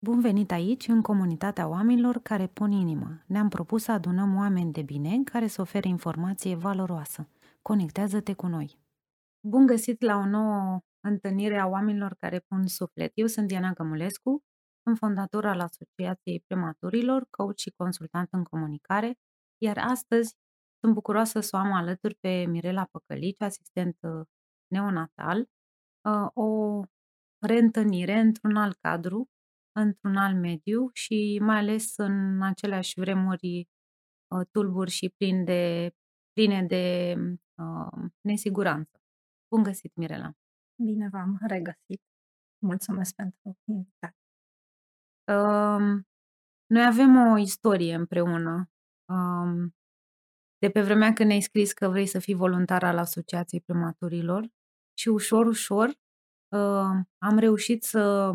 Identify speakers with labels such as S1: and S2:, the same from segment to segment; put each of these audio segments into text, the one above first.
S1: Bun venit aici, în comunitatea oamenilor care pun inimă. Ne-am propus să adunăm oameni de bine care să ofere informație valoroasă. Conectează-te cu noi! Bun găsit la o nouă întâlnire a oamenilor care pun suflet. Eu sunt Diana Gămulescu, sunt fondator al Asociației Prematurilor, coach și consultant în comunicare, iar astăzi sunt bucuroasă să o am alături pe Mirela Păcălici, asistent uh, neonatal, uh, o reîntâlnire într-un alt cadru, într-un alt mediu și mai ales în aceleași vremuri uh, tulburi și plin de, pline de uh, nesiguranță. Bun găsit, Mirela!
S2: Bine v-am regăsit! Mulțumesc pentru invitație!
S1: Uh, noi avem o istorie împreună. Uh, de pe vremea când ne-ai scris că vrei să fii voluntar al Asociației Prematurilor și ușor, ușor uh, am reușit să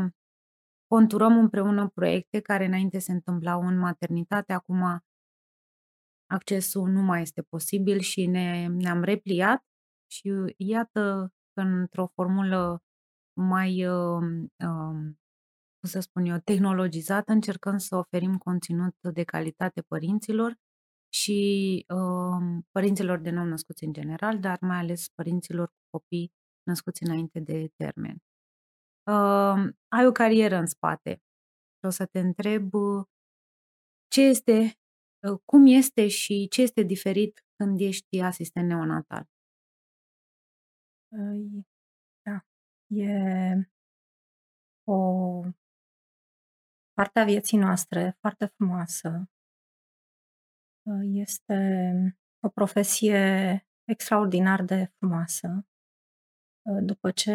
S1: conturăm împreună proiecte care înainte se întâmplau în maternitate, acum accesul nu mai este posibil și ne, ne-am repliat și iată că într-o formulă mai, uh, uh, cum să spun eu, tehnologizată, încercăm să oferim conținut de calitate părinților și uh, părinților de nou născuți în general, dar mai ales părinților cu copii născuți înainte de termen. Uh, ai o carieră în spate și o să te întreb ce este, cum este și ce este diferit când ești asistent neonatal.
S2: Da, e o parte a vieții noastre foarte frumoasă. Este o profesie extraordinar de frumoasă. După ce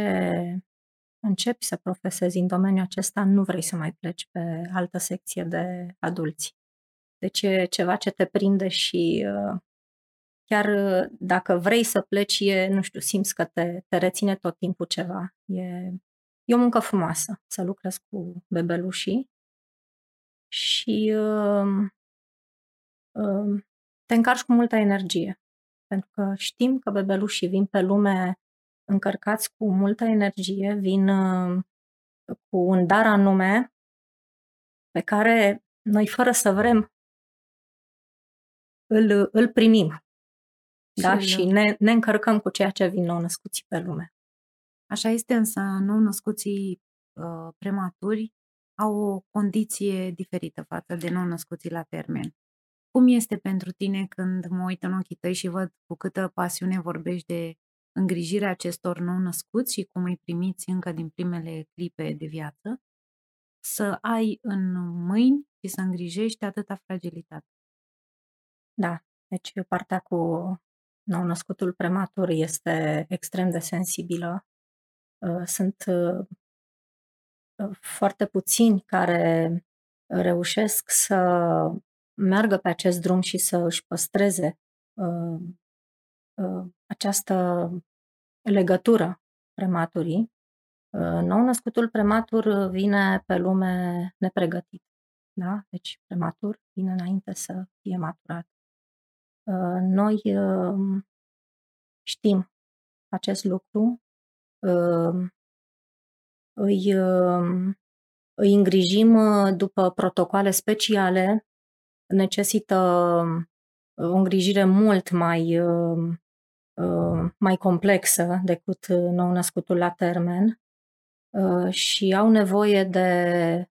S2: începi să profesezi în domeniul acesta, nu vrei să mai pleci pe altă secție de adulți. Deci e ceva ce te prinde și uh, chiar uh, dacă vrei să pleci, e, nu știu, simți că te, te reține tot timpul ceva. E, e o muncă frumoasă să lucrezi cu bebelușii și uh, uh, te încarci cu multă energie. Pentru că știm că bebelușii vin pe lume încărcați cu multă energie, vin uh, cu un dar anume pe care noi, fără să vrem, îl, îl primim. Da? Și ne, ne încărcăm cu ceea ce vin nou născuții pe lume.
S1: Așa este, însă nou născuții uh, prematuri au o condiție diferită față de nou născuții la termen. Cum este pentru tine când mă uit în ochii tăi și văd cu câtă pasiune vorbești de îngrijirea acestor nou-născuți și cum îi primiți încă din primele clipe de viață, să ai în mâini și să îngrijești atâta fragilitate.
S2: Da, deci partea cu nou-născutul prematur este extrem de sensibilă. Uh, sunt uh, uh, foarte puțini care reușesc să meargă pe acest drum și să își păstreze această legătură prematurii. Uh, nou-născutul prematur vine pe lume nepregătit. Da? Deci prematur vine înainte să fie maturat. Uh, noi uh, știm acest lucru, îi, îi îngrijim după protocoale speciale, necesită o îngrijire mult mai Uh, mai complexă decât uh, nou-născutul la termen uh, și au nevoie de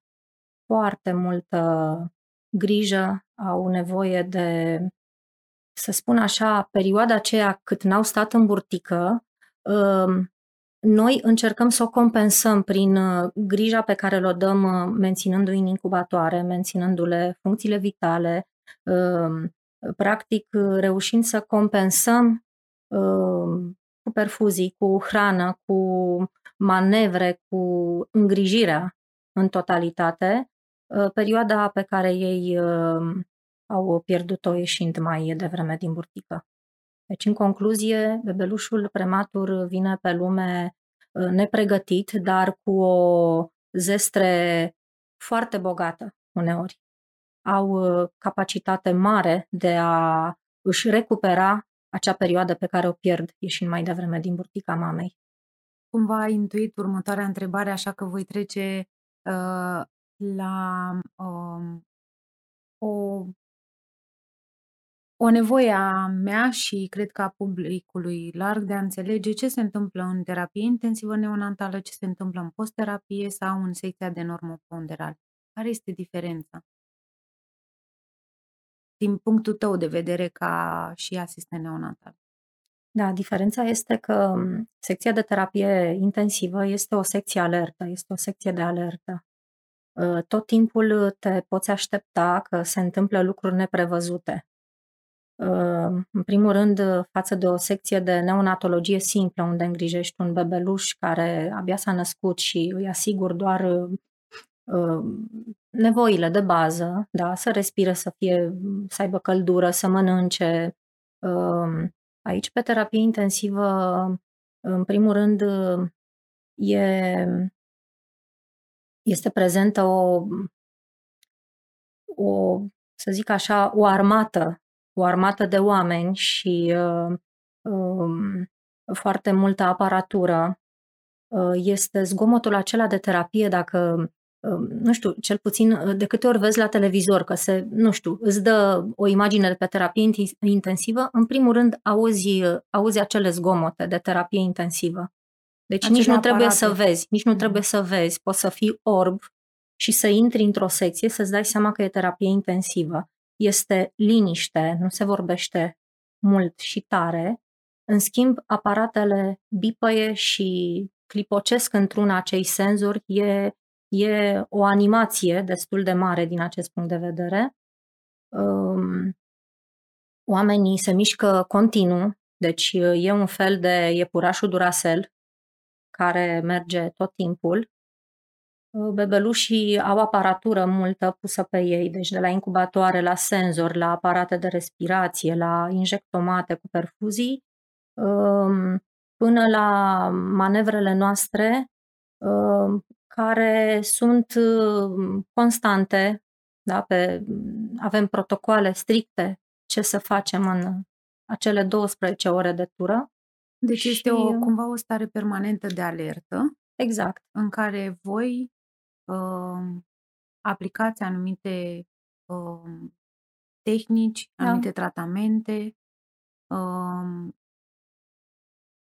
S2: foarte multă grijă, au nevoie de, să spun așa, perioada aceea cât n-au stat în burtică, um, noi încercăm să o compensăm prin grija pe care le dăm menținându-i în incubatoare, menținându-le funcțiile vitale, um, practic reușind să compensăm Ehm, cu perfuzii, cu hrană, cu manevre, cu îngrijirea în totalitate, ă, perioada pe care ei ehm, au pierdut-o ieșind mai devreme din burtică. Deci, în concluzie, bebelușul prematur vine pe lume ă, nepregătit, dar cu o zestre foarte bogată uneori. Au ă, capacitate mare de a își recupera acea perioadă pe care o pierd ieșind mai devreme din burtica mamei.
S1: Cumva ai intuit următoarea întrebare, așa că voi trece uh, la, um, o o nevoie a mea și cred că a publicului larg de a înțelege ce se întâmplă în terapie intensivă neonatală, ce se întâmplă în post-terapie sau în secția de normoponderal. Care este diferența? Din punctul tău de vedere ca și asistent neonatal.
S2: Da, diferența este că secția de terapie intensivă este o secție alertă, este o secție de alertă. Ă, tot timpul te poți aștepta că se întâmplă lucruri neprevăzute. Ă, în primul rând, față de o secție de neonatologie simplă, unde îngrijești un bebeluș care abia s-a născut și îi asigur doar ă, nevoile de bază, da, să respire, să fie, să aibă căldură, să mănânce. Aici, pe terapie intensivă, în primul rând, e, este prezentă o, o, să zic așa, o armată, o armată de oameni și uh, uh, foarte multă aparatură. Uh, este zgomotul acela de terapie, dacă nu știu, cel puțin de câte ori vezi la televizor că se, nu știu, îți dă o imagine de pe terapie intensivă, în primul rând auzi, auzi acele zgomote de terapie intensivă. Deci acele nici nu aparate. trebuie să vezi, nici nu trebuie să vezi, poți să fii orb și să intri într-o secție să-ți dai seama că e terapie intensivă. Este liniște, nu se vorbește mult și tare, în schimb, aparatele bipăie și clipocesc într-una acei senzori, e E o animație destul de mare din acest punct de vedere. Um, oamenii se mișcă continuu, deci e un fel de iepurașul Duracell care merge tot timpul. Uh, bebelușii au aparatură multă pusă pe ei, deci de la incubatoare, la senzor, la aparate de respirație, la injectomate cu perfuzii, um, până la manevrele noastre um, care sunt uh, constante, da, pe, avem protocoale stricte ce să facem în acele 12 ore de tură.
S1: Deci și... este o, cumva o stare permanentă de alertă.
S2: Exact.
S1: În care voi uh, aplicați anumite uh, tehnici, da. anumite tratamente. Uh,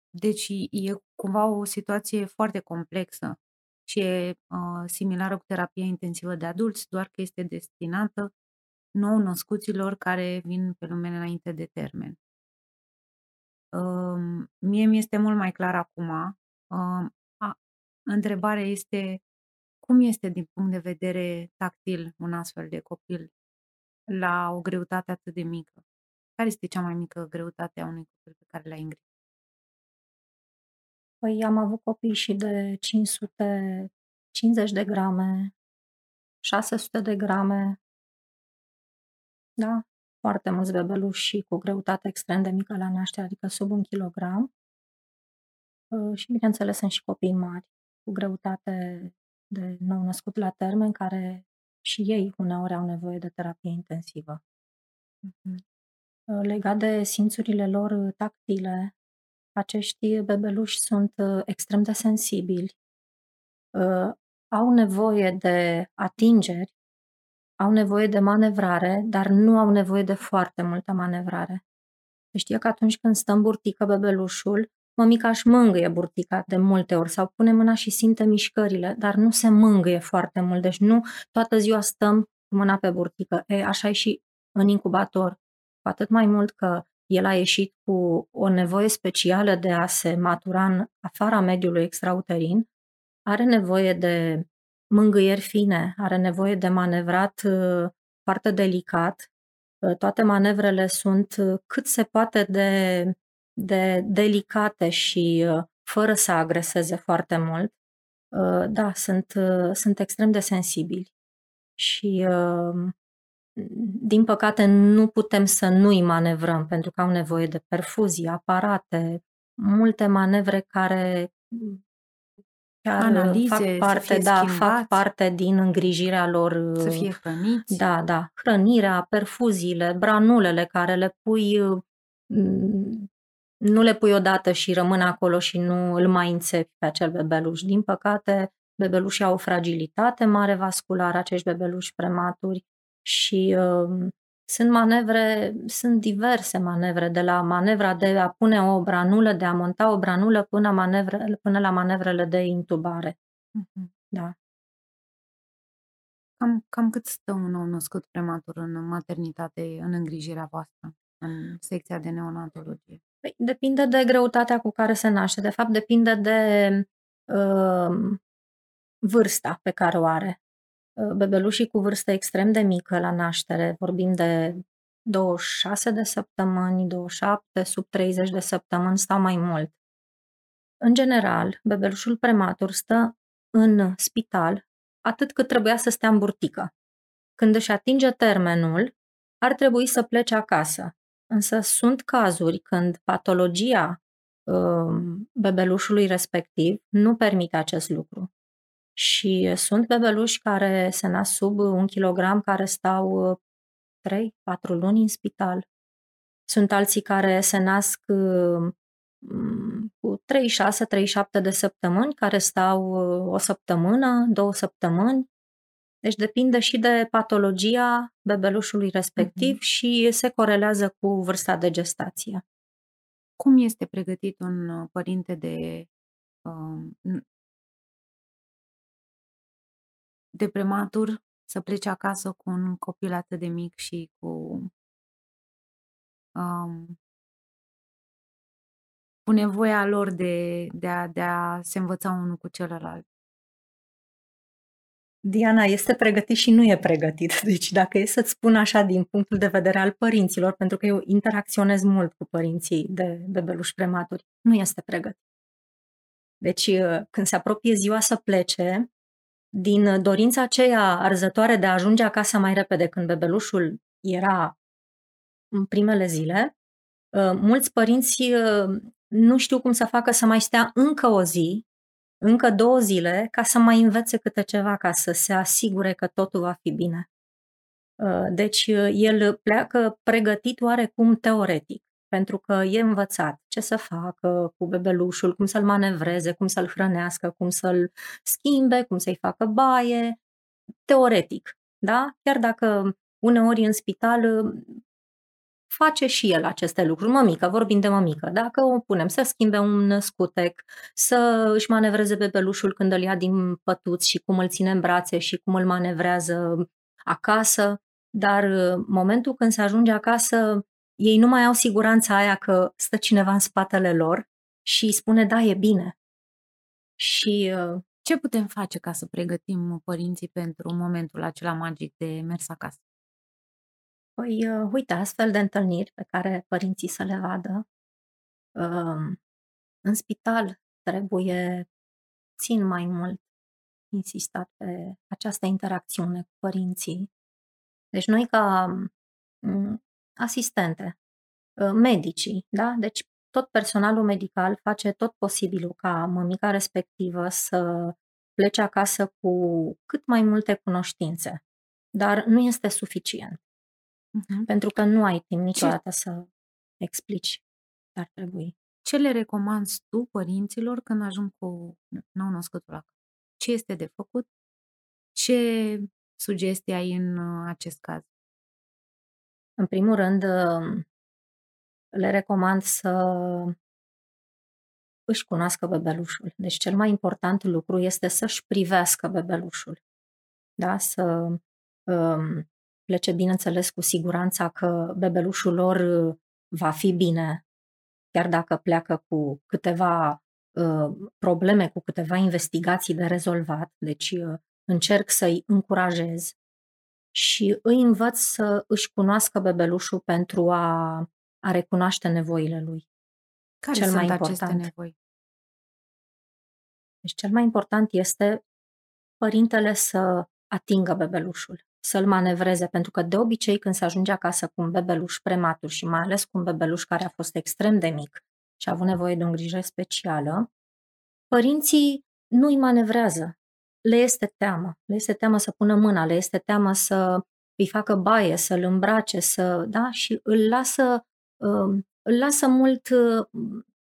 S1: deci e cumva o situație foarte complexă și e uh, similară cu terapia intensivă de adulți, doar că este destinată nou născuților care vin pe lume înainte de termen. Uh, mie mi este mult mai clar acum. Uh, a, întrebarea este cum este din punct de vedere tactil un astfel de copil la o greutate atât de mică? Care este cea mai mică greutate a unui copil pe care l-ai îngrijit?
S2: Păi am avut copii și de 550 de grame, 600 de grame. Da, foarte mulți bebeluși și cu greutate extrem de mică la naștere, adică sub un kilogram. Ă, și bineînțeles sunt și copii mari cu greutate de nou născut la termen, care și ei uneori au nevoie de terapie intensivă. Mm-hmm. Legat de simțurile lor tactile, acești bebeluși sunt uh, extrem de sensibili, uh, au nevoie de atingeri, au nevoie de manevrare, dar nu au nevoie de foarte multă manevrare. Știe că atunci când stă în burtică bebelușul, mămica își mângâie burtica de multe ori sau pune mâna și simte mișcările, dar nu se mângâie foarte mult, deci nu toată ziua stăm cu mâna pe burtică. E, așa e și în incubator. Cu atât mai mult că el a ieșit cu o nevoie specială de a se matura în afara mediului extrauterin, are nevoie de mângâieri fine, are nevoie de manevrat uh, foarte delicat. Uh, toate manevrele sunt uh, cât se poate de, de delicate și fără să agreseze foarte mult. Da, sunt, sunt extrem de sensibili. Și din păcate, nu putem să nu-i manevrăm, pentru că au nevoie de perfuzii, aparate, multe manevre care
S1: chiar Analize,
S2: fac parte, da, fac parte din îngrijirea lor.
S1: Să fie hrăniți.
S2: Da, da. Hrănirea, perfuziile, branulele care le pui, nu le pui odată și rămân acolo și nu îl mai înțepi pe acel bebeluș. Din păcate, bebelușii au o fragilitate mare vasculară, acești bebeluși prematuri și uh, sunt manevre, sunt diverse manevre, de la manevra de a pune o branulă, de a monta o branulă, până, manevre, până la manevrele de intubare.
S1: Mhm.
S2: Da.
S1: Cam, cam cât stă un nou născut prematur în maternitate, în îngrijirea voastră, în secția de neonatologie?
S2: Păi, depinde de greutatea cu care se naște. De fapt, depinde de uh, vârsta pe care o are. Uh, bebelușii cu vârstă extrem de mică la naștere, vorbim de 26 de săptămâni, 27, sub 30 de săptămâni, stau mai mult. În general, bebelușul prematur stă în spital atât cât trebuia să stea în burtică. Când își atinge termenul, ar trebui să plece acasă. Însă sunt cazuri când patologia uh, bebelușului respectiv nu permite acest lucru. Și sunt bebeluși care se nasc sub un kilogram, care stau 3-4 luni în spital. Sunt alții care se nasc cu 36-37 de săptămâni, care stau o săptămână, două săptămâni. Deci depinde și de patologia bebelușului respectiv uh-huh. și se corelează cu vârsta de gestație.
S1: Cum este pregătit un părinte de de prematur să plece acasă cu un copil atât de mic și cu um, cu nevoia lor de, de, a, de a se învăța unul cu celălalt.
S2: Diana este pregătit și nu e pregătit. Deci dacă e să-ți spun așa din punctul de vedere al părinților, pentru că eu interacționez mult cu părinții de bebeluși prematuri, nu este pregătit. Deci când se apropie ziua să plece, din dorința aceea arzătoare de a ajunge acasă mai repede când bebelușul era în primele zile, uh, mulți părinți uh, nu știu cum să facă să mai stea încă o zi, încă două zile, ca să mai învețe câte ceva, ca să se asigure că totul va fi bine. Uh, deci el pleacă pregătit oarecum teoretic pentru că e învățat ce să facă cu bebelușul, cum să-l manevreze, cum să-l hrănească, cum să-l schimbe, cum să-i facă baie, teoretic, da? Chiar dacă uneori în spital face și el aceste lucruri. Mămică, vorbim de mămică, dacă o punem să schimbe un scutec, să își manevreze bebelușul când îl ia din pătuți și cum îl ține în brațe și cum îl manevrează acasă, dar momentul când se ajunge acasă, ei nu mai au siguranța aia că stă cineva în spatele lor și îi spune, da, e bine. Și uh,
S1: ce putem face ca să pregătim părinții pentru momentul acela magic de mers acasă?
S2: Păi, uh, uite, astfel de întâlniri pe care părinții să le vadă, uh, în spital trebuie țin mai mult insistat pe această interacțiune cu părinții. Deci noi ca mm, asistente, ă, medicii, da? Deci tot personalul medical face tot posibilul ca mămica respectivă să plece acasă cu cât mai multe cunoștințe. Dar nu este suficient. Uh-huh. Pentru că nu ai timp niciodată Ce? să explici ce ar trebui.
S1: Ce le recomanzi tu părinților când ajung cu nou născutul acasă? Ce este de făcut? Ce sugestii ai în uh, acest caz?
S2: În primul rând, um, le recomand să își cunoască bebelușul. Deci cel mai important lucru este să-și privească bebelușul. Da? Să um, plece, bineînțeles, cu siguranța că bebelușul lor uh, va fi bine, chiar dacă pleacă cu câteva uh, probleme, cu câteva investigații de rezolvat. Deci uh, încerc să-i încurajez și îi învăț să își cunoască bebelușul pentru a, a recunoaște nevoile lui.
S1: Care cel sunt mai important. aceste nevoi?
S2: Deci cel mai important este părintele să atingă bebelușul, să-l manevreze, pentru că de obicei când se ajunge acasă cu un bebeluș prematur și mai ales cu un bebeluș care a fost extrem de mic și a avut nevoie de o îngrijire specială, părinții nu îi manevrează, le este teamă. Le este teamă să pună mâna, le este teamă să îi facă baie, să-l îmbrace, să, da? și îl lasă, uh, îl lasă mult, uh,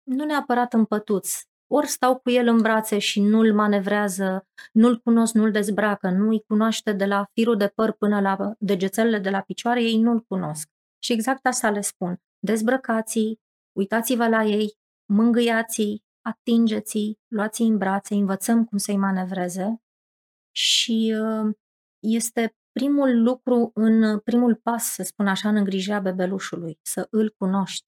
S2: nu neapărat în pătuț, ori stau cu el în brațe și nu-l manevrează, nu-l cunosc, nu-l dezbracă, nu îi cunoaște de la firul de păr până la degețelele de la picioare, ei nu-l cunosc. Și exact asta le spun. Dezbrăcați uitați-vă la ei, mângâiați atingeți luați în brațe, învățăm cum să-i manevreze și uh, este primul lucru, în primul pas, să spun așa, în îngrijirea bebelușului, să îl cunoști.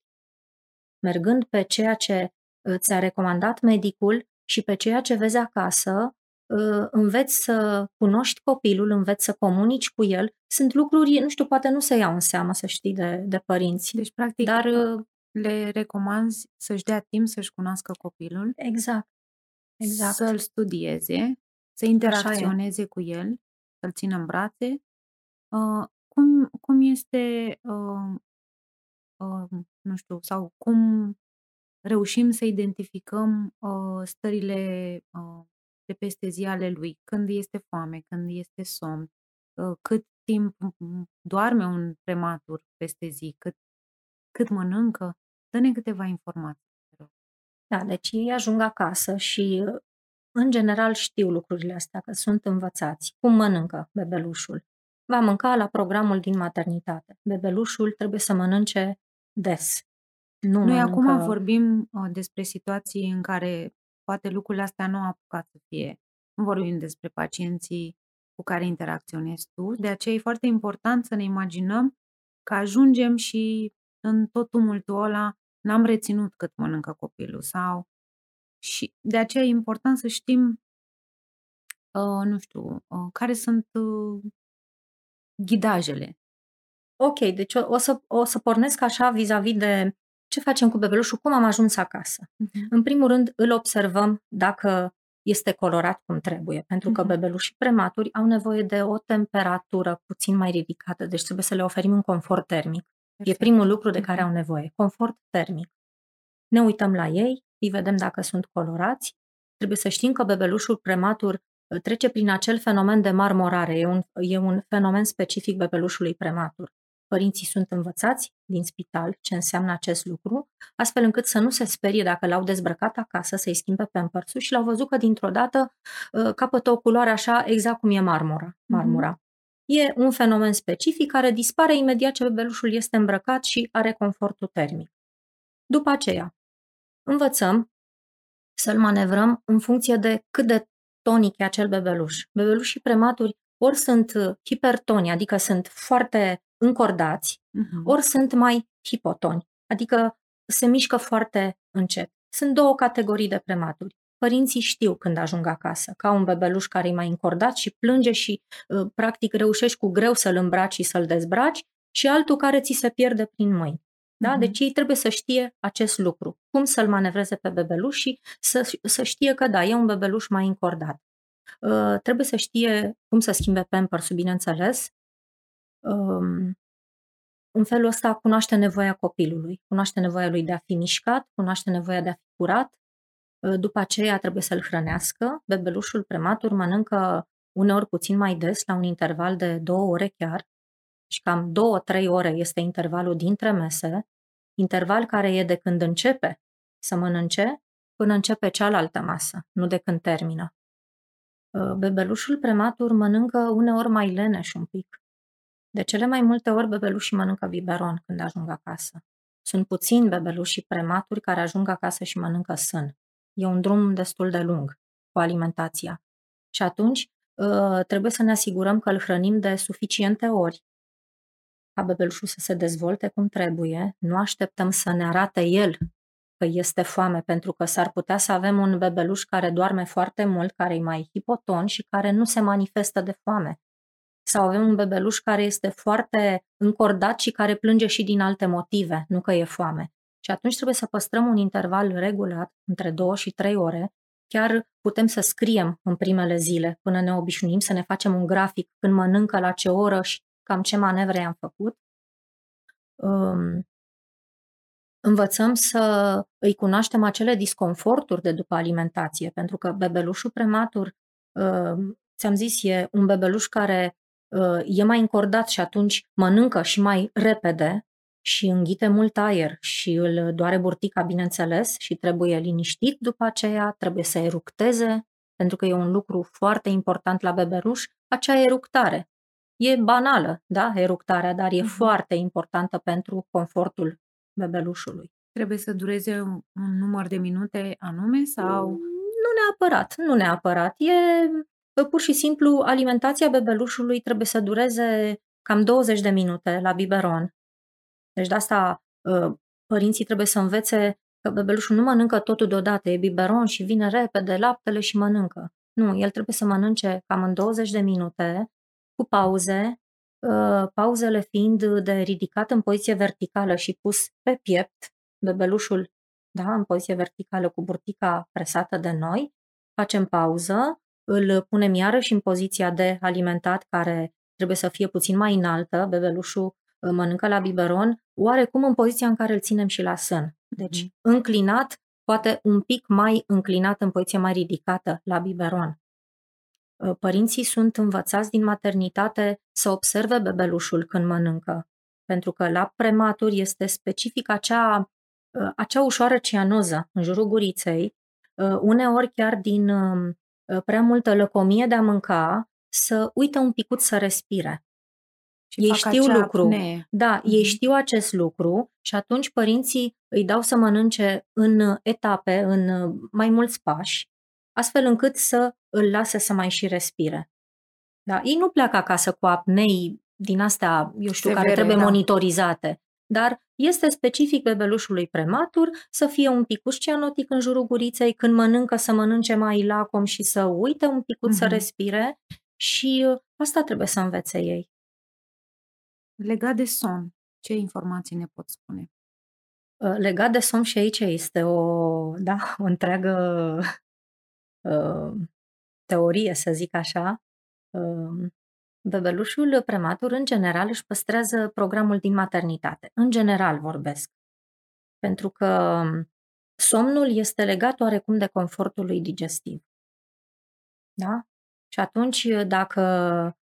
S2: Mergând pe ceea ce uh, ți-a recomandat medicul și pe ceea ce vezi acasă, uh, înveți să cunoști copilul, înveți să comunici cu el. Sunt lucruri, nu știu, poate nu se iau în seamă, să știi, de, de părinți.
S1: Deci, practic, dar le recomanzi să-și dea timp să-și cunoască copilul.
S2: Exact. Exact.
S1: Să-l studieze, să interacționeze cu el, să-l țină în brațe. Uh, cum, cum este, uh, uh, nu știu, sau cum reușim să identificăm uh, stările uh, de peste zi ale lui, când este foame, când este somn, uh, cât timp doarme un prematur peste zi, cât, cât mănâncă. Dă-ne câteva informații.
S2: Da, deci ei ajung acasă și în general știu lucrurile astea, că sunt învățați. Cum mănâncă bebelușul? Va mânca la programul din maternitate. Bebelușul trebuie să mănânce des.
S1: Nu Noi mănâncă... acum vorbim uh, despre situații în care poate lucrurile astea nu au apucat să fie. Nu vorbim despre pacienții cu care interacționezi tu, de aceea e foarte important să ne imaginăm că ajungem și în tot tumultul ăla n-am reținut cât mănâncă copilul sau și de aceea e important să știm, uh, nu știu, uh, care sunt uh, ghidajele.
S2: Ok, deci o, o, să, o să pornesc așa vis-a-vis de ce facem cu bebelușul, cum am ajuns acasă. Uh-huh. În primul rând, îl observăm dacă este colorat cum trebuie, pentru că uh-huh. bebelușii prematuri au nevoie de o temperatură puțin mai ridicată, deci trebuie să le oferim un confort termic. Perfect. E primul lucru de care au nevoie, confort termic. Ne uităm la ei, îi vedem dacă sunt colorați. Trebuie să știm că bebelușul prematur uh, trece prin acel fenomen de marmorare. E un, e un fenomen specific bebelușului prematur. Părinții sunt învățați din spital ce înseamnă acest lucru, astfel încât să nu se sperie dacă l-au dezbrăcat acasă, să-i schimbe pe ul și l-au văzut că dintr-o dată uh, capătă o culoare așa exact cum e marmura. marmura. Mm-hmm. E un fenomen specific care dispare imediat ce bebelușul este îmbrăcat și are confortul termic. După aceea, învățăm să-l manevrăm în funcție de cât de tonic e acel bebeluș. Bebelușii prematuri ori sunt hipertoni, adică sunt foarte încordați, uh-huh. ori sunt mai hipotoni, adică se mișcă foarte încet. Sunt două categorii de prematuri. Părinții știu când ajung acasă, ca un bebeluș care e mai încordat și plânge și uh, practic reușești cu greu să-l îmbraci și să-l dezbraci și altul care ți se pierde prin mâini. Da? Mm-hmm. Deci ei trebuie să știe acest lucru, cum să-l manevreze pe bebeluș și să, să știe că da, e un bebeluș mai încordat. Uh, trebuie să știe cum să schimbe pampers bineînțeles. Um, în felul ăsta cunoaște nevoia copilului, cunoaște nevoia lui de a fi mișcat, cunoaște nevoia de a fi curat, Ă, după aceea trebuie să-l hrănească. Bebelușul prematur mănâncă uneori puțin mai des, la un interval de două ore chiar, și cam două-trei ore este intervalul dintre mese, interval care e de când începe să mănânce până începe cealaltă masă, nu de când termină. Ă, bebelușul prematur mănâncă uneori mai leneș un pic. De cele mai multe ori bebelușii mănâncă biberon când ajung acasă. Sunt puțini bebelușii prematuri care ajung acasă și mănâncă sân. E un drum destul de lung cu alimentația. Și atunci ă, trebuie să ne asigurăm că îl hrănim de suficiente ori ca bebelușul să se dezvolte cum trebuie. Nu așteptăm să ne arate el că este foame, pentru că s-ar putea să avem un bebeluș care doarme foarte mult, care e mai hipoton și care nu se manifestă de foame. Sau avem un bebeluș care este foarte încordat și care plânge și din alte motive, nu că e foame. Și atunci trebuie să păstrăm un interval regulat, între 2 și 3 ore. Chiar putem să scriem în primele zile, până ne obișnuim, să ne facem un grafic când mănâncă, la ce oră și cam ce manevre am făcut. Um, învățăm să îi cunoaștem acele disconforturi de după alimentație, pentru că bebelușul prematur, uh, ți-am zis, e un bebeluș care uh, e mai încordat și atunci mănâncă și mai repede, și înghite mult aer și îl doare burtica, bineînțeles, și trebuie liniștit după aceea, trebuie să eructeze, pentru că e un lucru foarte important la bebeluș, acea eructare. E banală, da, eructarea, dar e uh-huh. foarte importantă pentru confortul bebelușului.
S1: Trebuie să dureze un, un număr de minute anume sau?
S2: Nu neapărat, nu neapărat. E pur și simplu alimentația bebelușului trebuie să dureze cam 20 de minute la biberon. Deci de asta ă, părinții trebuie să învețe că bebelușul nu mănâncă totul deodată, e biberon și vine repede laptele și mănâncă. Nu, el trebuie să mănânce cam în 20 de minute, cu pauze, ă, pauzele fiind de ridicat în poziție verticală și pus pe piept, bebelușul da, în poziție verticală cu burtica presată de noi, facem pauză, îl punem iarăși în poziția de alimentat care trebuie să fie puțin mai înaltă, bebelușul mănâncă la biberon, oarecum în poziția în care îl ținem și la sân. Deci mm. înclinat, poate un pic mai înclinat în poziție mai ridicată la biberon. Ă, părinții sunt învățați din maternitate să observe bebelușul când mănâncă, pentru că la prematur este specific acea, ă, acea ușoară cianoză în jurul guriței, ă, uneori chiar din prea multă lăcomie de a mânca, să uită un picut să respire. Și ei știu lucru. Apnee. Da, mm-hmm. ei știu acest lucru și atunci părinții îi dau să mănânce în etape, în mai mulți pași, astfel încât să îl lase să mai și respire. Da? Ei nu pleacă acasă cu apnei din astea, eu știu, Severe, care trebuie da. monitorizate, dar este specific bebelușului prematur să fie un pic cianotic în jurul guriței, când mănâncă să mănânce mai lacom și să uite un pic mm-hmm. să respire și uh, asta trebuie să învețe ei.
S1: Legat de somn, ce informații ne pot spune?
S2: Uh, legat de somn și aici este o, da, o întreagă uh, teorie, să zic așa. Uh, bebelușul prematur, în general, își păstrează programul din maternitate. În general vorbesc. Pentru că somnul este legat oarecum de confortul lui digestiv. Da? Și atunci, dacă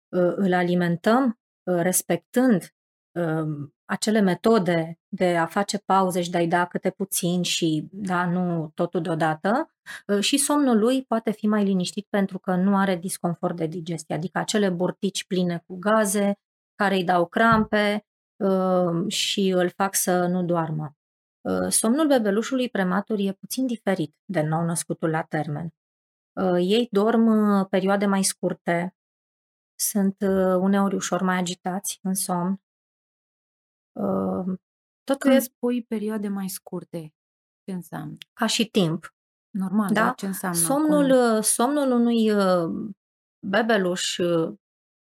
S2: uh, îl alimentăm Uh, respectând um, acele metode de a face pauze și de a-i da câte puțin și da, nu totul deodată, uh, și somnul lui poate fi mai liniștit pentru că nu are disconfort de digestie, adică acele burtici pline cu gaze care îi dau crampe um, și îl fac să nu doarmă. Uh, somnul bebelușului prematur e puțin diferit de nou născutul la termen. Ei dorm perioade mai scurte, sunt uh, uneori ușor mai agitați în somn.
S1: Uh, tot când spui perioade mai scurte, ce înseamnă?
S2: Ca și timp.
S1: Normal, da? ce înseamnă?
S2: Somnul, Cum? Uh, somnul unui bebeluș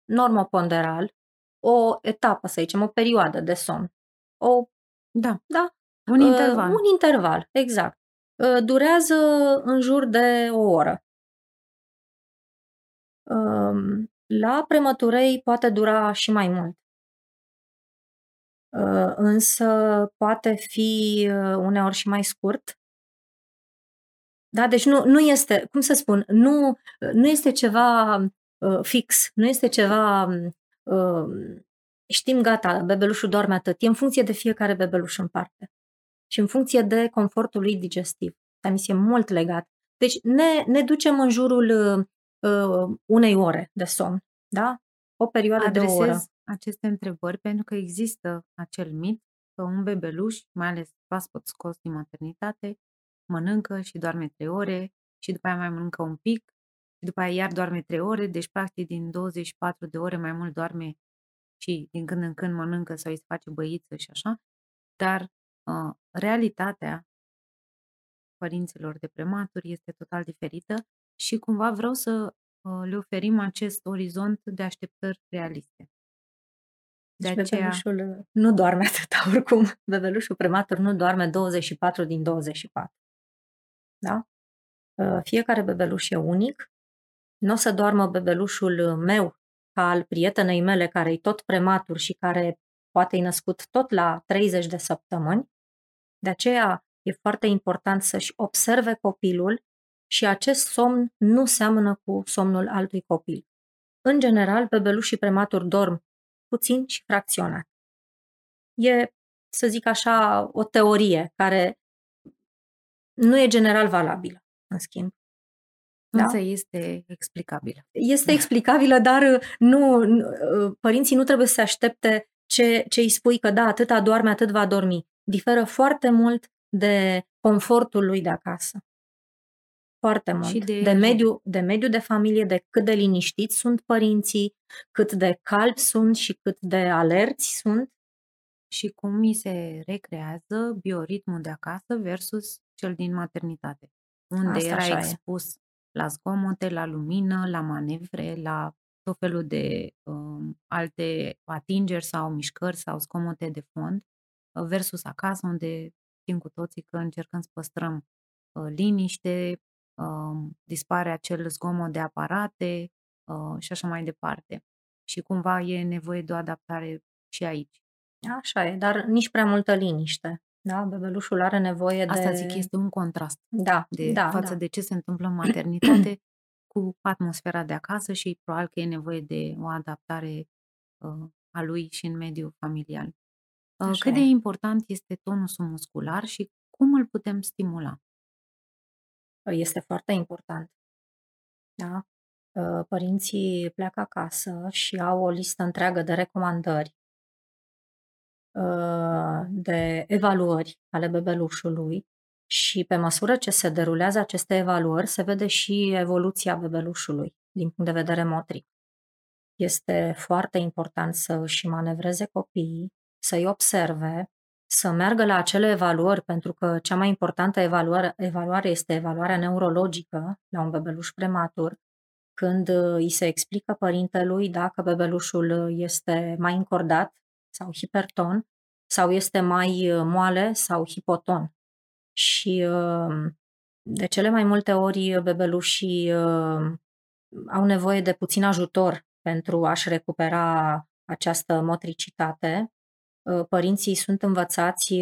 S2: normoponderal, o etapă, să zicem, o perioadă de somn. O,
S1: da.
S2: da?
S1: Un interval.
S2: Un interval, exact. Durează în jur de o oră. Um, la prematurei poate dura și mai mult. Uh, însă poate fi uh, uneori și mai scurt. Da, deci nu, nu este, cum să spun, nu, uh, nu este ceva uh, fix, nu este ceva, uh, știm, gata, bebelușul doarme atât. E în funcție de fiecare bebeluș în parte și în funcție de confortul lui digestiv. Dar mi se mult legat. Deci ne, ne ducem în jurul uh, unei ore de somn, da? O perioadă de o oră.
S1: aceste întrebări pentru că există acel mit că un bebeluș, mai ales proaspăt scos din maternitate, mănâncă și doarme trei ore și după aia mai mănâncă un pic și după aia iar doarme trei ore, deci practic din 24 de ore mai mult doarme și din când în când mănâncă sau îi se face băiță și așa, dar uh, realitatea părinților de prematuri este total diferită și cumva vreau să uh, le oferim acest orizont de așteptări realiste.
S2: De deci aceea... bebelușul uh, nu doarme atâta oricum. Bebelușul prematur nu doarme 24 din 24. Da? Uh, fiecare bebeluș e unic. Nu o să doarmă bebelușul meu ca al prietenei mele care e tot prematur și care poate e născut tot la 30 de săptămâni. De aceea e foarte important să-și observe copilul și acest somn nu seamănă cu somnul altui copil. În general, bebelușii prematuri dorm puțin și fracționat. E să zic așa, o teorie care nu e general valabilă, în schimb.
S1: Da? Însă este explicabilă.
S2: Este explicabilă, dar nu, părinții nu trebuie să se aștepte ce, ce îi spui că da, atâta doarme, atât va dormi. Diferă foarte mult de confortul lui de acasă. Foarte mult. Și de... De, mediu, de mediu de familie, de cât de liniștiți sunt părinții, cât de calmi sunt și cât de alerți sunt.
S1: Și cum mi se recrează bioritmul de acasă versus cel din maternitate, unde Asta era expus e. la zgomote, la lumină, la manevre, la tot felul de um, alte atingeri sau mișcări sau scomote de fond, uh, versus acasă, unde știm cu toții că încercăm să păstrăm uh, liniște, uh, dispare acel zgomot de aparate uh, și așa mai departe. Și cumva e nevoie de o adaptare și aici.
S2: Așa e, dar nici prea multă liniște. Da, bebelușul are nevoie
S1: Asta
S2: de...
S1: Asta zic, este un contrast
S2: da,
S1: de
S2: da,
S1: față
S2: da.
S1: de ce se întâmplă în maternitate cu atmosfera de acasă și probabil că e nevoie de o adaptare uh, a lui și în mediul familial. Uh, Așa cât e. de important este tonusul muscular și cum îl putem stimula?
S2: Este foarte important. Da? Uh, părinții pleacă acasă și au o listă întreagă de recomandări, uh, de evaluări ale bebelușului și pe măsură ce se derulează aceste evaluări, se vede și evoluția bebelușului din punct de vedere motric. Este foarte important să își manevreze copiii, să-i observe, să meargă la acele evaluări, pentru că cea mai importantă evaluare, evaluare este evaluarea neurologică la un bebeluș prematur, când uh, îi se explică părintelui dacă bebelușul este mai încordat sau hiperton, sau este mai uh, moale sau hipoton și uh, de cele mai multe ori bebelușii uh, au nevoie de puțin ajutor pentru a-și recupera această motricitate. Uh, părinții sunt învățați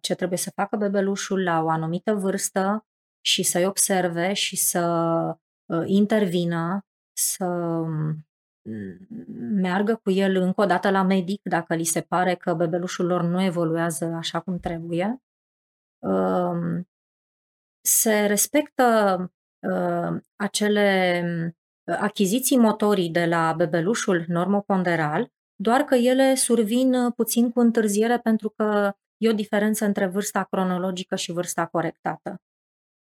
S2: ce trebuie să facă bebelușul la o anumită vârstă și să-i observe și să intervină, să mm, meargă cu el încă o dată la medic dacă li se pare că bebelușul lor nu evoluează așa cum trebuie. Se respectă acele achiziții motorii de la bebelușul normoponderal, doar că ele survin puțin cu întârziere pentru că e o diferență între vârsta cronologică și vârsta corectată.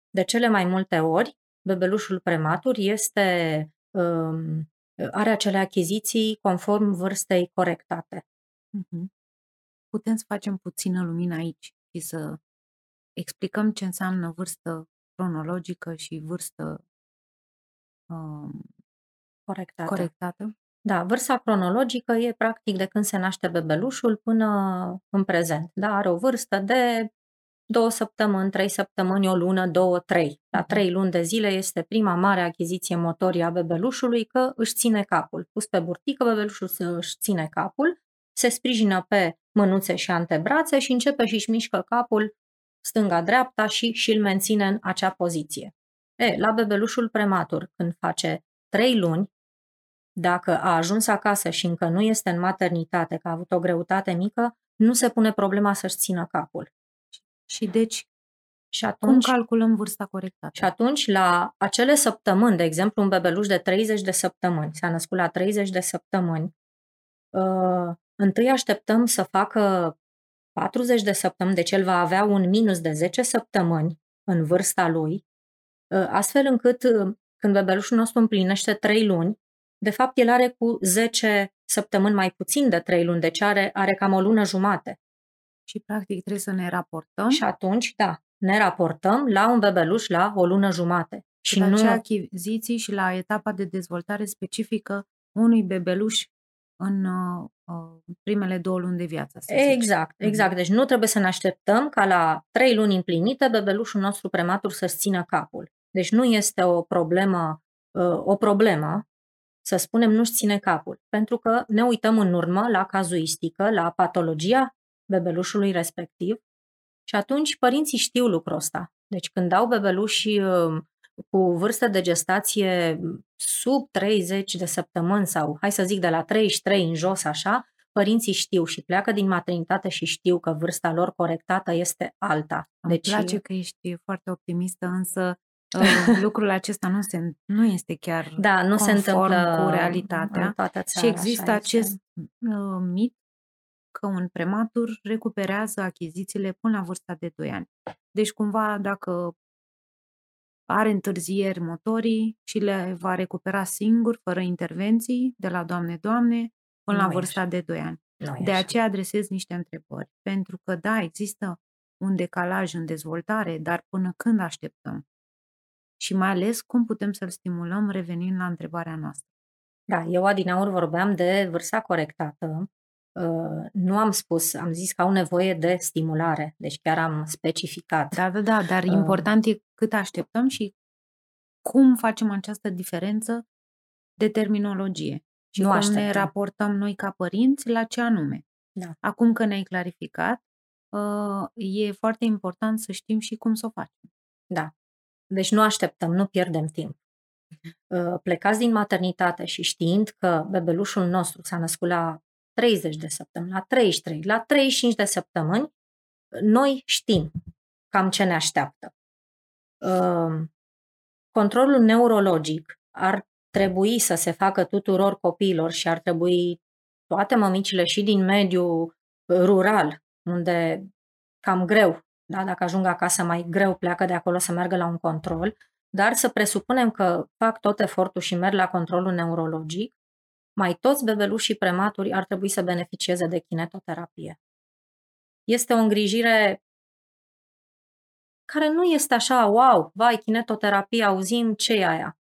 S2: De cele mai multe ori, bebelușul prematur este, are acele achiziții conform vârstei corectate.
S1: Mhm. Putem să facem puțină lumină aici și să explicăm ce înseamnă vârstă cronologică și vârstă um,
S2: corectată.
S1: corectată?
S2: Da, vârsta cronologică e practic de când se naște bebelușul până în prezent. Da, are o vârstă de două săptămâni, trei săptămâni, o lună, două, trei. La mhm. trei luni de zile este prima mare achiziție motorie a bebelușului că își ține capul. Pus pe burtică, bebelușul își ține capul, se sprijină pe mânuțe și antebrațe și începe și-și mișcă capul stânga-dreapta și și îl menține în acea poziție. E, la bebelușul prematur, când face trei luni, dacă a ajuns acasă și încă nu este în maternitate, că a avut o greutate mică, nu se pune problema să-și țină capul.
S1: Și deci, și atunci, cum calculăm vârsta corectă?
S2: Și atunci, la acele săptămâni, de exemplu, un bebeluș de 30 de săptămâni, s-a născut la 30 de săptămâni, uh, întâi așteptăm să facă 40 de săptămâni, deci el va avea un minus de 10 săptămâni în vârsta lui, ă, astfel încât ă, când bebelușul nostru împlinește 3 luni, de fapt el are cu 10 săptămâni mai puțin de 3 luni, deci are, are cam o lună jumate.
S1: Și practic trebuie să ne raportăm.
S2: Și atunci, da, ne raportăm la un bebeluș la o lună jumate.
S1: Și, și nu achiziții și la etapa de dezvoltare specifică unui bebeluș în uh, primele două luni de viață. Să
S2: exact, zice. exact. Deci nu trebuie să ne așteptăm ca la trei luni împlinite bebelușul nostru prematur să-și țină capul. Deci nu este o problemă, uh, o problemă să spunem nu-și ține capul, pentru că ne uităm în urmă la cazuistică, la patologia bebelușului respectiv și atunci părinții știu lucrul ăsta. Deci când dau bebelușii uh, cu vârstă de gestație sub 30 de săptămâni sau, hai să zic, de la 33 în jos așa, părinții știu și pleacă din maternitate și știu că vârsta lor corectată este alta.
S1: Îmi deci... place că ești foarte optimistă, însă uh, lucrul acesta nu, se, nu este chiar
S2: da, nu se întâmplă
S1: cu realitatea. În toată țara, și există acest uh, mit că un prematur recuperează achizițiile până la vârsta de 2 ani. Deci, cumva, dacă are întârzieri motorii și le va recupera singur, fără intervenții, de la Doamne, Doamne, până nu la vârsta așa. de 2 ani.
S2: Nu
S1: de aceea adresez niște întrebări. Pentru că, da, există un decalaj în dezvoltare, dar până când așteptăm? Și mai ales cum putem să-l stimulăm revenind la întrebarea noastră.
S2: Da, eu adinaur vorbeam de vârsta corectată. Uh, nu am spus, am zis că au nevoie de stimulare, deci chiar am specificat.
S1: Da, da, da, dar uh, important e cât așteptăm și cum facem această diferență de terminologie și nu cum așteptăm. ne raportăm noi ca părinți la ce anume.
S2: Da.
S1: Acum că ne-ai clarificat, uh, e foarte important să știm și cum să o facem.
S2: Da. Deci nu așteptăm, nu pierdem timp. Uh, plecați din maternitate și știind că bebelușul nostru s-a născut la 30 de săptămâni, la 33, la 35 de săptămâni, noi știm cam ce ne așteaptă. Ehm, controlul neurologic ar trebui să se facă tuturor copiilor și ar trebui toate mămicile și din mediul rural, unde cam greu, da? dacă ajung acasă mai greu pleacă de acolo să meargă la un control, dar să presupunem că fac tot efortul și merg la controlul neurologic, mai toți bebelușii prematuri ar trebui să beneficieze de kinetoterapie. Este o îngrijire care nu este așa, wow, vai, kinetoterapie, auzim ce e aia.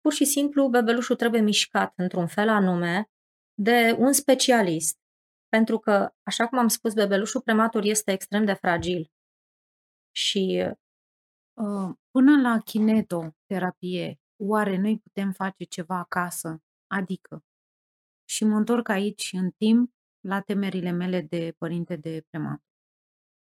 S2: Pur și simplu, bebelușul trebuie mișcat într-un fel anume de un specialist. Pentru că, așa cum am spus, bebelușul prematur este extrem de fragil. Și
S1: uh, până la kinetoterapie, oare noi putem face ceva acasă? Adică, și mă întorc aici în timp la temerile mele de părinte de prematur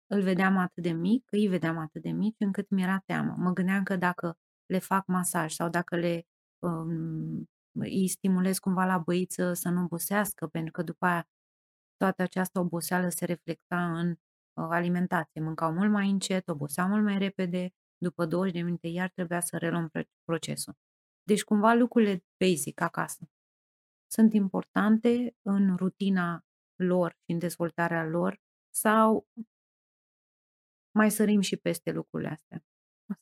S1: îl vedeam atât de mic, îi vedeam atât de mic, încât mi-era teamă. Mă gândeam că dacă le fac masaj sau dacă le um, îi stimulez cumva la băiță să nu obosească, pentru că după aia toată această oboseală se reflecta în uh, alimentație. Mâncau mult mai încet, oboseau mult mai repede, după 20 de minute iar trebuia să reluăm procesul. Deci cumva lucrurile basic acasă sunt importante în rutina lor și în dezvoltarea lor sau mai sărim și peste lucrurile astea.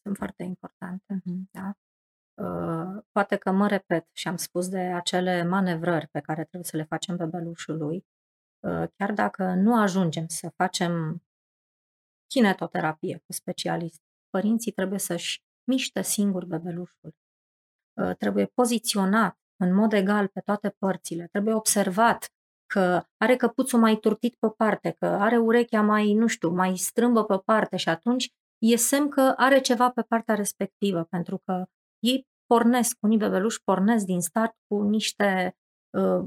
S2: Sunt foarte importante, mm-hmm. da. Uh, poate că mă repet și am spus de acele manevrări pe care trebuie să le facem bebelușului, uh, chiar dacă nu ajungem să facem kinetoterapie cu specialist, părinții trebuie să-și miște singur bebelușul. Uh, trebuie poziționat în mod egal pe toate părțile, trebuie observat că are căpuțul mai turtit pe parte, că are urechea mai, nu știu, mai strâmbă pe parte și atunci e semn că are ceva pe partea respectivă, pentru că ei pornesc, unii bebeluși pornesc din start cu niște uh,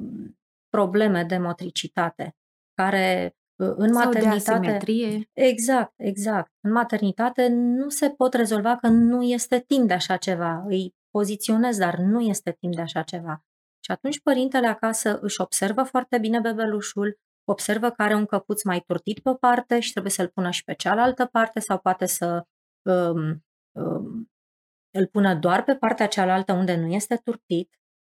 S2: probleme de motricitate, care uh, în
S1: Sau
S2: maternitate...
S1: De
S2: exact, exact. În maternitate nu se pot rezolva că nu este timp de așa ceva. Îi poziționez, dar nu este timp de așa ceva. Și atunci părintele acasă își observă foarte bine bebelușul, observă că are un căpuț mai turtit pe o parte și trebuie să-l pună și pe cealaltă parte sau poate să um, um, îl pună doar pe partea cealaltă unde nu este turtit.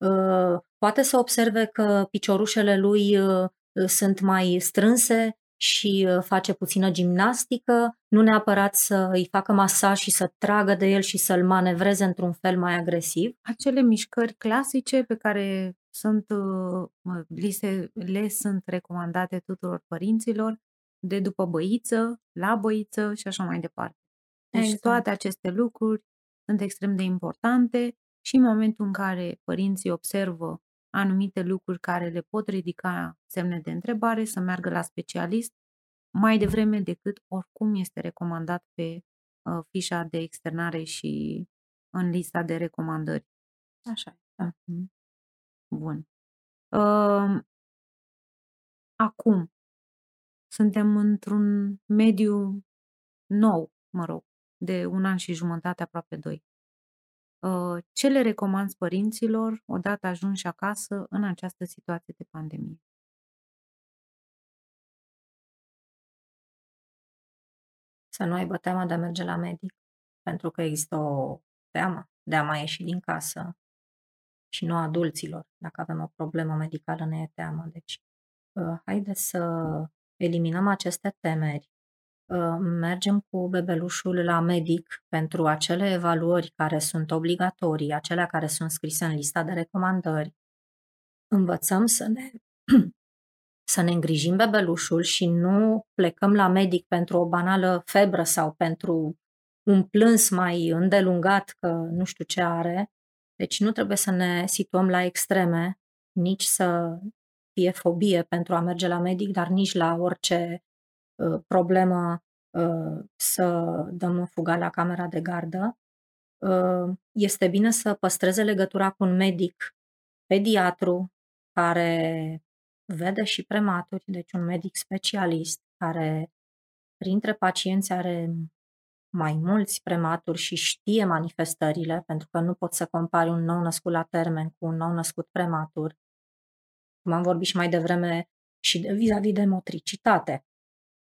S2: Uh, poate să observe că piciorușele lui uh, sunt mai strânse și uh, face puțină gimnastică, nu neapărat să îi facă masaj și să tragă de el și să-l manevreze într-un fel mai agresiv.
S1: Acele mișcări clasice pe care sunt, uh, li se, le sunt recomandate tuturor părinților, de după băiță, la băiță și așa mai departe. Deci exact. toate aceste lucruri sunt extrem de importante și în momentul în care părinții observă anumite lucruri care le pot ridica semne de întrebare, să meargă la specialist mai devreme decât oricum este recomandat pe uh, fișa de externare și în lista de recomandări.
S2: Așa. Da.
S1: Mhm. Bun. Uh, acum, suntem într-un mediu nou, mă rog, de un an și jumătate, aproape doi. Uh, ce le recomanzi părinților odată ajunși acasă în această situație de pandemie?
S2: Să nu aibă teamă de a merge la medic, pentru că există o teamă de a mai ieși din casă și nu a adulților. Dacă avem o problemă medicală, ne e teamă. Deci, uh, să eliminăm aceste temeri mergem cu bebelușul la medic pentru acele evaluări care sunt obligatorii, acelea care sunt scrise în lista de recomandări. Învățăm să ne să ne îngrijim bebelușul și nu plecăm la medic pentru o banală febră sau pentru un plâns mai îndelungat că nu știu ce are. Deci nu trebuie să ne situăm la extreme, nici să fie fobie pentru a merge la medic, dar nici la orice uh, problemă uh, să dăm fuga la camera de gardă. Uh, este bine să păstreze legătura cu un medic pediatru care vede și prematuri, deci un medic specialist care printre pacienți are mai mulți prematuri și știe manifestările, pentru că nu poți să compari un nou născut la termen cu un nou născut prematur. Cum am vorbit și mai devreme și de, vis-a-vis de motricitate.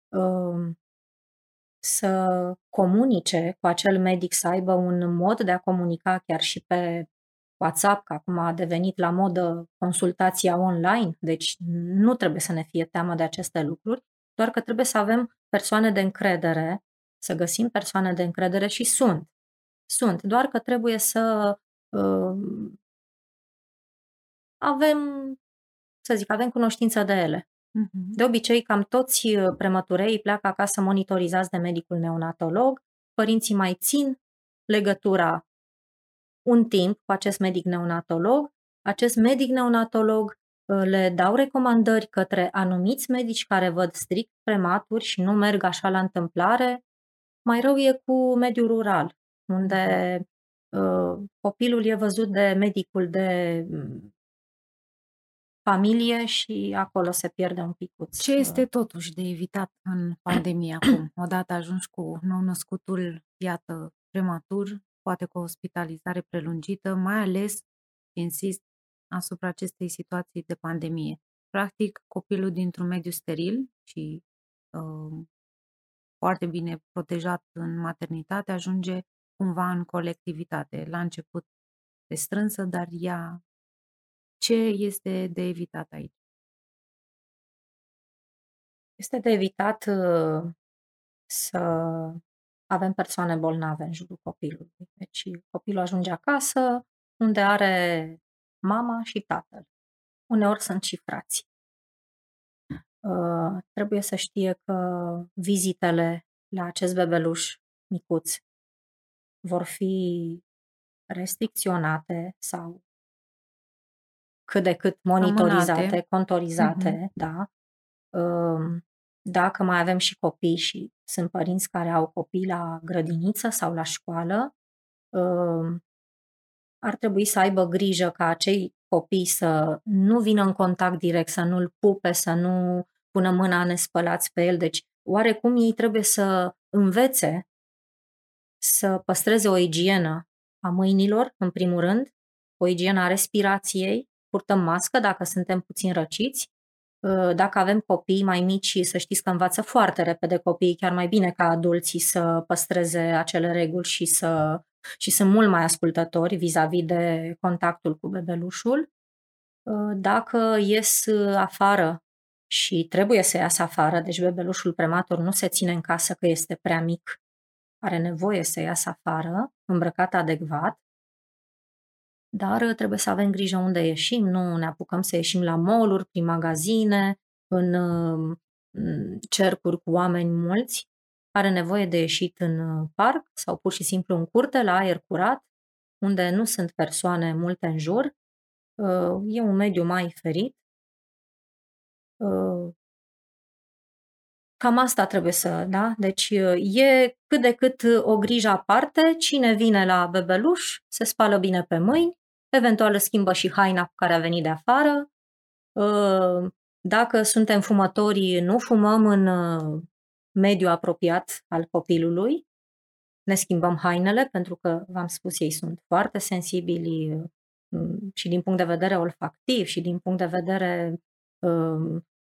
S2: Um, să comunice cu acel medic, să aibă un mod de a comunica chiar și pe WhatsApp, că acum a devenit la modă consultația online, deci nu trebuie să ne fie teamă de aceste lucruri, doar că trebuie să avem persoane de încredere, să găsim persoane de încredere și sunt. Sunt, doar că trebuie să uh, avem, să zic, avem cunoștință de ele. Mhm. De obicei, cam toți uh, prematurei pleacă acasă monitorizați de medicul neonatolog, părinții mai țin legătura un timp cu acest medic neonatolog. Acest medic neonatolog uh, le dau recomandări către anumiți medici care văd strict prematuri și nu merg așa la întâmplare. Mai rău e cu mediul rural, unde uh, copilul e văzut de medicul de mm, familie și acolo se pierde un picuț.
S1: Ce este totuși de evitat în pandemie acum? Odată ajungi cu nou-născutul, iată, prematur, poate cu o ospitalizare prelungită, mai ales, insist, asupra acestei situații de pandemie. Practic, copilul dintr-un mediu steril și uh, foarte bine protejat în maternitate ajunge cumva în colectivitate. La început de strânsă, dar ea ce este de evitat aici?
S2: Este de evitat uh, să avem persoane bolnave în jurul copilului. Deci copilul ajunge acasă unde are mama și tatăl. Uneori sunt și frații. Uh, trebuie să știe că vizitele la acest bebeluș micuț vor fi restricționate sau cât de cât monitorizate, Amânate. contorizate, uh-huh. da. Uh, dacă mai avem și copii și sunt părinți care au copii la grădiniță sau la școală, um, ar trebui să aibă grijă ca acei copii să nu vină în contact direct, să nu-l pupe, să nu pună mâna nespălați pe el. Deci, oarecum ei trebuie să învețe să păstreze o igienă a mâinilor, în primul rând, o igienă a respirației, purtăm mască dacă suntem puțin răciți Ă, dacă avem copii mai mici, să știți că învață foarte repede copiii, chiar mai bine ca adulții să păstreze acele reguli și, să, și sunt mult mai ascultători vis-a-vis de contactul cu bebelușul. Ă, dacă ies afară și trebuie să iasă afară, deci bebelușul prematur nu se ține în casă că este prea mic, are nevoie să iasă afară, îmbrăcat adecvat, dar uh, trebuie să avem grijă unde ieșim, nu ne apucăm să ieșim la mall prin magazine, în um, cercuri cu oameni mulți, are nevoie de ieșit în uh, parc sau pur și simplu în curte, la aer curat, unde nu sunt persoane multe în jur. Uh, e un mediu mai ferit. Cam asta trebuie să, da? Deci e cât de cât o grijă aparte, cine vine la bebeluș se spală bine pe mâini, eventual îl schimbă și haina cu care a venit de afară. Uh, dacă suntem fumători, nu fumăm în uh, mediul apropiat al copilului, ne schimbăm hainele pentru că, v-am spus, ei sunt foarte sensibili uh, și din punct de vedere olfactiv și din punct de vedere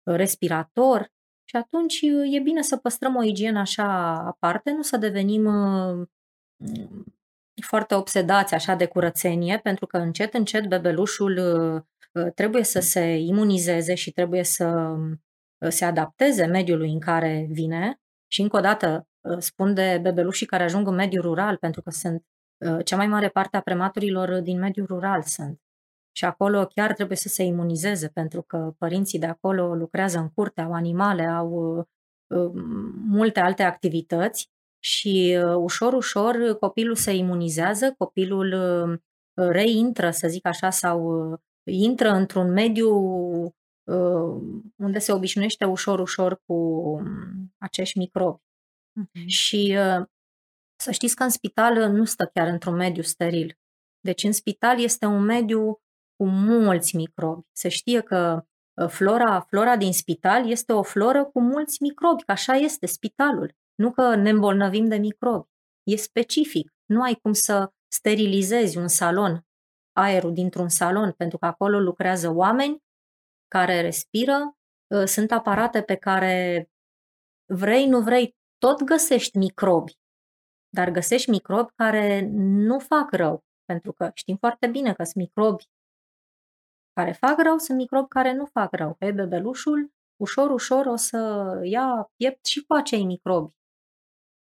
S2: respirator. Și atunci e bine să păstrăm o igienă așa aparte, nu să devenim uh, foarte obsedați așa de curățenie, pentru că încet, încet bebelușul uh, trebuie să se imunizeze și trebuie să se adapteze mediului în care vine. Și încă o dată spun de bebelușii care ajung în mediul rural, pentru că sunt cea mai mare parte a prematurilor din mediul rural sunt. Și acolo chiar trebuie să se imunizeze, pentru că părinții de acolo lucrează în curte, au animale, au uh, multe alte activități și uh, ușor, ușor copilul se imunizează, copilul uh, reintră, să zic așa, sau intră într-un mediu unde se obișnuiește ușor, ușor cu um, acești microbi. Uh-huh. Și să știți că în spital nu stă chiar într-un mediu steril. Deci în spital este un mediu cu mulți microbi. Se știe că ă, flora, flora din spital este o floră cu mulți microbi, că așa este spitalul. Nu că ne îmbolnăvim de microbi. E specific. Nu ai cum să sterilizezi un salon, aerul dintr-un salon, pentru că acolo lucrează oameni care respiră, ă, sunt aparate pe care vrei, nu vrei, tot găsești microbi, dar găsești microbi care nu fac rău, pentru că știm foarte bine că sunt microbi care fac rău, sunt microbi care nu fac rău. Pe bebelușul, ușor, ușor o să ia piept și cu acei microbi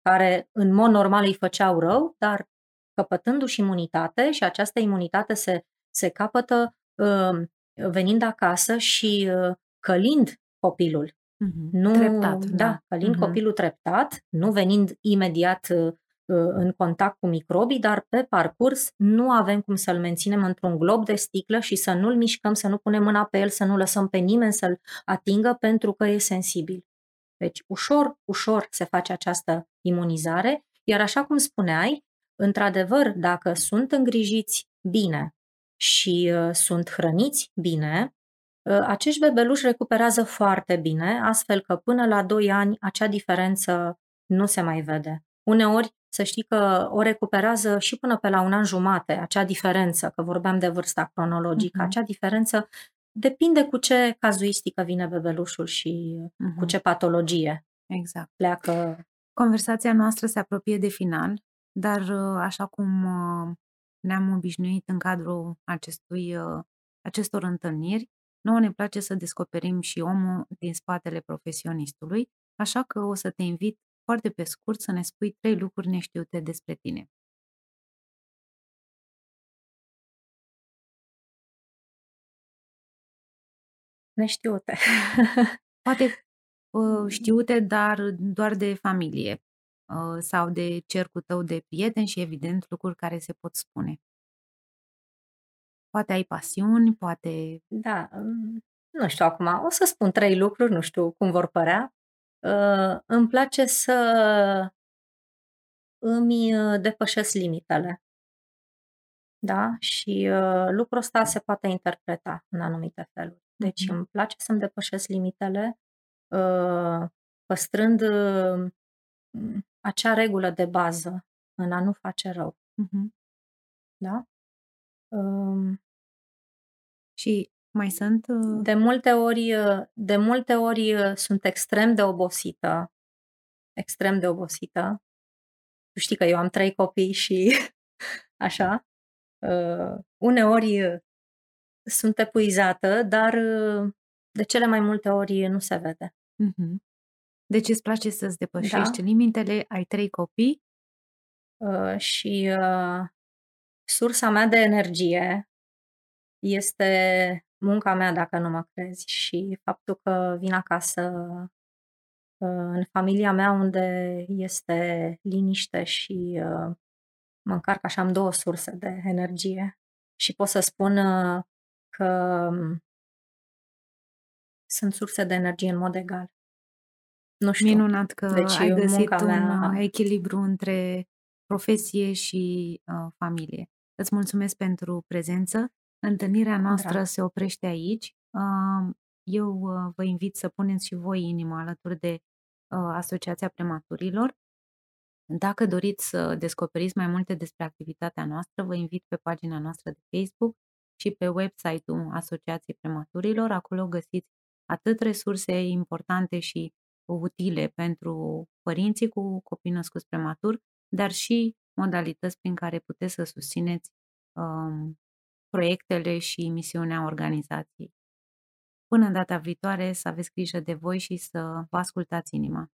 S2: care în mod normal îi făceau rău, dar căpătându-și imunitate și această imunitate se, se capătă uh, venind acasă și uh, călind copilul.
S1: Mm-hmm. Nu, treptat. Da,
S2: da călind mm-hmm. copilul treptat, nu venind imediat uh, în contact cu microbii, dar pe parcurs nu avem cum să-l menținem într-un glob de sticlă și să nu-l mișcăm, să nu punem mâna pe el, să nu lăsăm pe nimeni să-l atingă pentru că e sensibil. Deci ușor, ușor se face această imunizare, iar așa cum spuneai, într-adevăr, dacă sunt îngrijiți bine și uh, sunt hrăniți bine, uh, acești bebeluși recuperează foarte bine, astfel că până la 2 ani acea diferență nu se mai vede. Uneori să știi că o recuperează și până pe la un an jumate, acea diferență, că vorbeam de vârsta cronologică, uh-huh. acea diferență depinde cu ce cazuistică vine bebelușul și uh-huh. cu ce patologie
S1: exact.
S2: pleacă.
S1: Conversația noastră se apropie de final, dar uh, așa cum uh, ne-am obișnuit în cadrul acestui, uh, acestor întâlniri, nouă ne place să descoperim și omul din spatele profesionistului, așa că o să te invit foarte pe scurt, să ne spui trei lucruri neștiute despre tine.
S2: Neștiute.
S1: Poate uh, știute, dar doar de familie uh, sau de cercul tău de prieteni și, evident, lucruri care se pot spune. Poate ai pasiuni, poate...
S2: Da, um, nu știu acum, o să spun trei lucruri, nu știu cum vor părea. Uh, îmi place să îmi uh, depășesc limitele. Da? Și uh, lucrul ăsta se poate interpreta în anumite feluri. Deci mm-hmm. îmi place să-mi depășesc limitele, uh, păstrând uh, acea regulă de bază în a nu face rău.
S1: Mm-hmm.
S2: Da? Um,
S1: și mai sunt? Uh...
S2: De multe ori, uh, de multe ori uh, sunt extrem de obosită. Extrem de obosită. Tu știi că eu am trei copii și așa. Uh, uneori uh, sunt epuizată, dar uh, de cele mai multe ori nu se vede.
S1: Mm-hmm. Deci îți place să-ți depășești da. limitele, ai trei copii?
S2: Uh, și uh, sursa mea de energie este munca mea, dacă nu mă crezi, și faptul că vin acasă uh, în familia mea unde este liniște și uh, mă încarc așa, am două surse de energie și pot să spun uh, că um, sunt surse de energie în mod egal.
S1: Nu știu. Minunat că deci, ai găsit un mea... echilibru între profesie și uh, familie. Îți mulțumesc pentru prezență Întâlnirea noastră Drag. se oprește aici. Eu vă invit să puneți și voi inima alături de Asociația Prematurilor. Dacă doriți să descoperiți mai multe despre activitatea noastră, vă invit pe pagina noastră de Facebook și pe website-ul Asociației Prematurilor. Acolo găsiți atât resurse importante și utile pentru părinții cu copii născuți prematur, dar și modalități prin care puteți să susțineți, um, proiectele și misiunea organizației. Până în data viitoare, să aveți grijă de voi și să vă ascultați inima.